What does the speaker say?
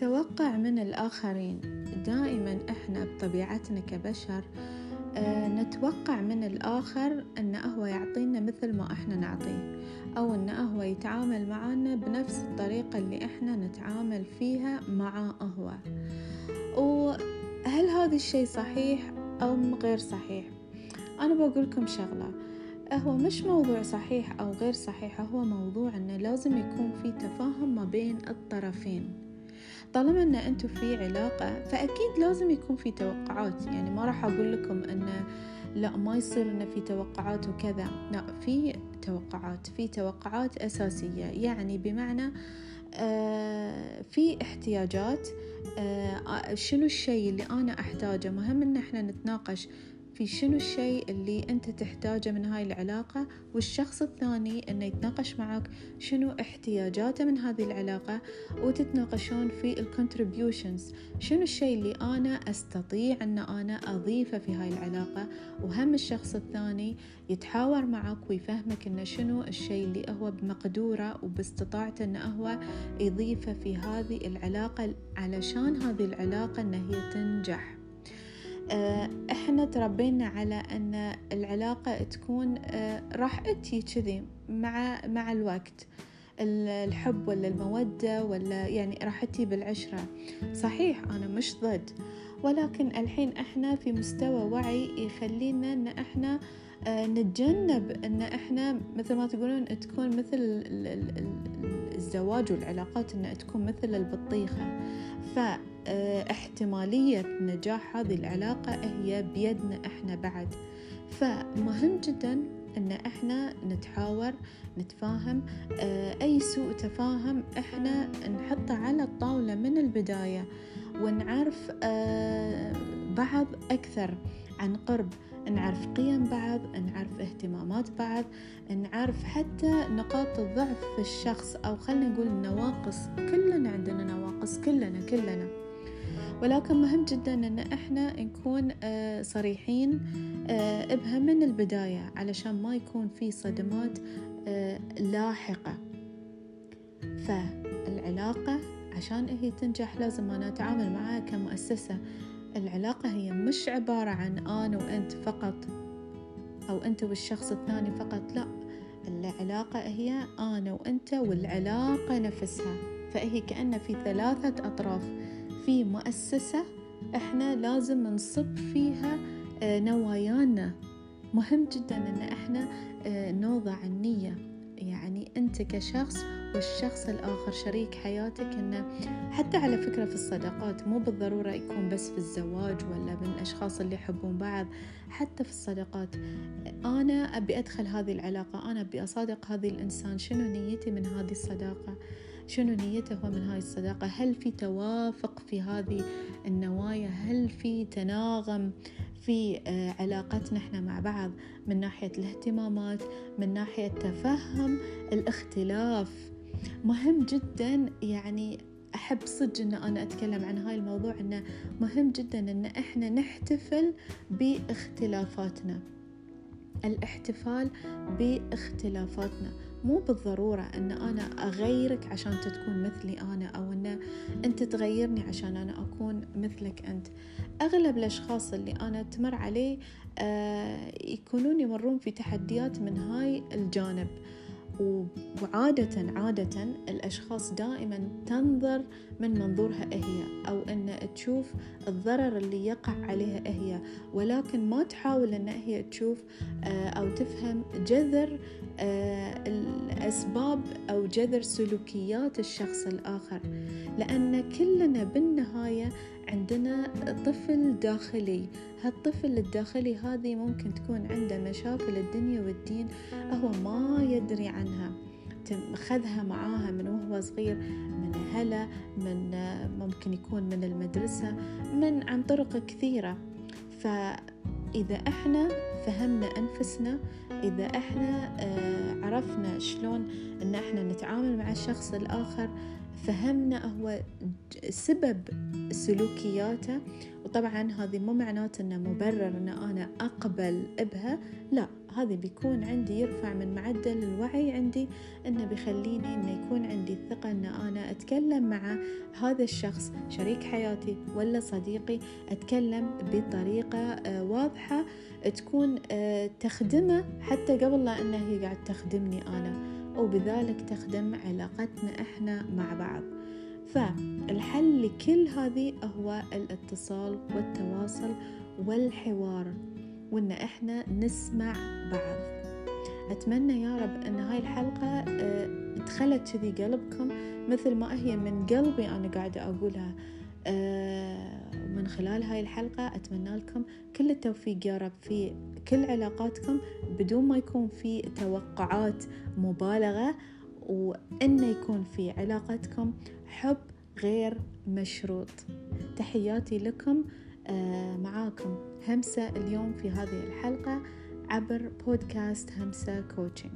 نتوقع من الآخرين. دائما إحنا بطبيعتنا كبشر آه، نتوقع من الآخر أن هو يعطينا مثل ما إحنا نعطيه أو أن هو يتعامل معنا بنفس الطريقة اللي إحنا نتعامل فيها معاه هو وهل هذا الشيء صحيح أو غير صحيح؟ أنا بقولكم شغلة. هو مش موضوع صحيح أو غير صحيح هو موضوع أنه لازم يكون في تفاهم ما بين الطرفين. طالما أن أنتم في علاقة فأكيد لازم يكون في توقعات. يعني ما راح أقول لكم أن لا ما يصير أن في توقعات وكذا. لا في توقعات في توقعات أساسية. يعني بمعنى آه في احتياجات آه شنو الشيء اللي أنا أحتاجه؟ مهم إن إحنا نتناقش في شنو الشيء اللي أنت تحتاجه من هاي العلاقة؟ والشخص الثاني أنه يتناقش معك شنو احتياجاته من هذه العلاقة؟ وتتناقشون في الكونتريبيوشنز شنو الشيء اللي أنا أستطيع أن أنا أضيفه في هاي العلاقة؟ وهم الشخص الثاني يتحاور معك ويفهمك أنه شنو الشيء اللي هو بمقدورة وباستطاعته أنه هو يضيفه في هذه العلاقة علشان هذه العلاقة أنها هي تنجح. إحنا تربينا على أن العلاقة تكون آه، راح تجي كذي مع مع الوقت. الحب ولا المودة ولا يعني راح تجي بالعشرة. صحيح أنا مش ضد. ولكن الحين إحنا في مستوى وعي يخلينا إن إحنا آه، نتجنب إن إحنا مثل ما تقولون تكون مثل الزواج والعلاقات انها تكون مثل البطيخة. فاحتمالية نجاح هذه العلاقة هي بيدنا إحنا بعد. فمهم جدا إن إحنا نتحاور نتفاهم آه، أي سوء تفاهم إحنا نحطه على الطاولة من البداية ونعرف آه، بعض أكثر عن قرب. نعرف قيم بعض نعرف اهتمامات بعض نعرف حتى نقاط الضعف في الشخص أو خلنا نقول النواقص كلنا عندنا نواقص كلنا كلنا. ولكن مهم جدا إن إحنا نكون آه، صريحين آه، بها من البداية علشان ما يكون في صدمات آه، لاحقة. فالعلاقة عشان هي تنجح لازم أنا أتعامل معها كمؤسسة. العلاقة هي مش عبارة عن أنا وأنت فقط أو أنت والشخص الثاني فقط لا. العلاقة هي أنا وأنت والعلاقة نفسها. فهي كأن في ثلاثة أطراف. في مؤسسة إحنا لازم نصب فيها آه، نوايانا. مهم جدا أن إحنا آه، نوضع النية. يعني أنت كشخص والشخص الآخر شريك حياتك إنه حتى على فكرة في الصداقات مو بالضرورة يكون بس في الزواج ولا من الأشخاص اللي يحبون بعض حتى في الصداقات. أنا أبي أدخل هذه العلاقة أنا أبي أصادق هذه الإنسان شنو نيتي من هذه الصداقة؟ شنو نيته هو من هاي الصداقة؟ هل في توافق في هذه النوايا؟ هل في تناغم في آه، علاقتنا إحنا مع بعض من ناحية الاهتمامات من ناحية تفهم الاختلاف؟ مهم جدا يعني أحب صدق أن أنا أتكلم عن هاي الموضوع أنه مهم جدا أن إحنا نحتفل باختلافاتنا. الاحتفال باختلافاتنا. مو بالضرورة أن أنا أغيرك عشان تكون مثلي أنا أو أن أنت تغيرني عشان أنا أكون مثلك أنت. أغلب الأشخاص اللي أنا تمر عليه آه يكونون يمرون في تحديات من هاي الجانب. وعادة عادة الأشخاص دائما تنظر من منظورها هي أو أن تشوف الضرر اللي يقع عليها هي. ولكن ما تحاول أن هي تشوف آه، أو تفهم جذر آه، الأسباب أو جذر سلوكيات الشخص الآخر. لأن كلنا بالنهاية عندنا طفل داخلي. هالطفل الداخلي هذه ممكن تكون عنده مشاكل الدنيا والدين هو ما يدري عنها. خذها معاها من وهو صغير من أهله من ممكن يكون من المدرسة من عن طرق كثيرة. فإذا إحنا فهمنا أنفسنا إذا إحنا آه، عرفنا شلون إن إحنا نتعامل مع الشخص الآخر فهمنا هو سبب سلوكياته. وطبعا هذه مو معناته إنه مبرر ان أنا أقبل بها لا هذا بيكون عندي يرفع من معدل الوعي عندي إنه بيخليني إنه يكون عندي الثقة ان أنا أتكلم مع هذا الشخص شريك حياتي ولا صديقي أتكلم بطريقة آه، واضحة تكون آه، تخدمه حتى قبل لا إنه هي قاعد تخدمني أنا. وبذلك تخدم علاقتنا إحنا مع بعض. فالحل لكل هذه هو الاتصال والتواصل والحوار وإن إحنا نسمع بعض. أتمنى يا رب إن هاي الحلقة دخلت كذي قلبكم مثل ما هي من قلبي أنا قاعدة أقولها. آه من خلال هاي الحلقة أتمنى لكم كل التوفيق يا رب في كل علاقاتكم بدون ما يكون في توقعات مبالغة وإنه يكون في علاقتكم حب غير مشروط. تحياتي لكم آه، معاكم همسة اليوم في هذه الحلقة عبر بودكاست همسة كوتشنج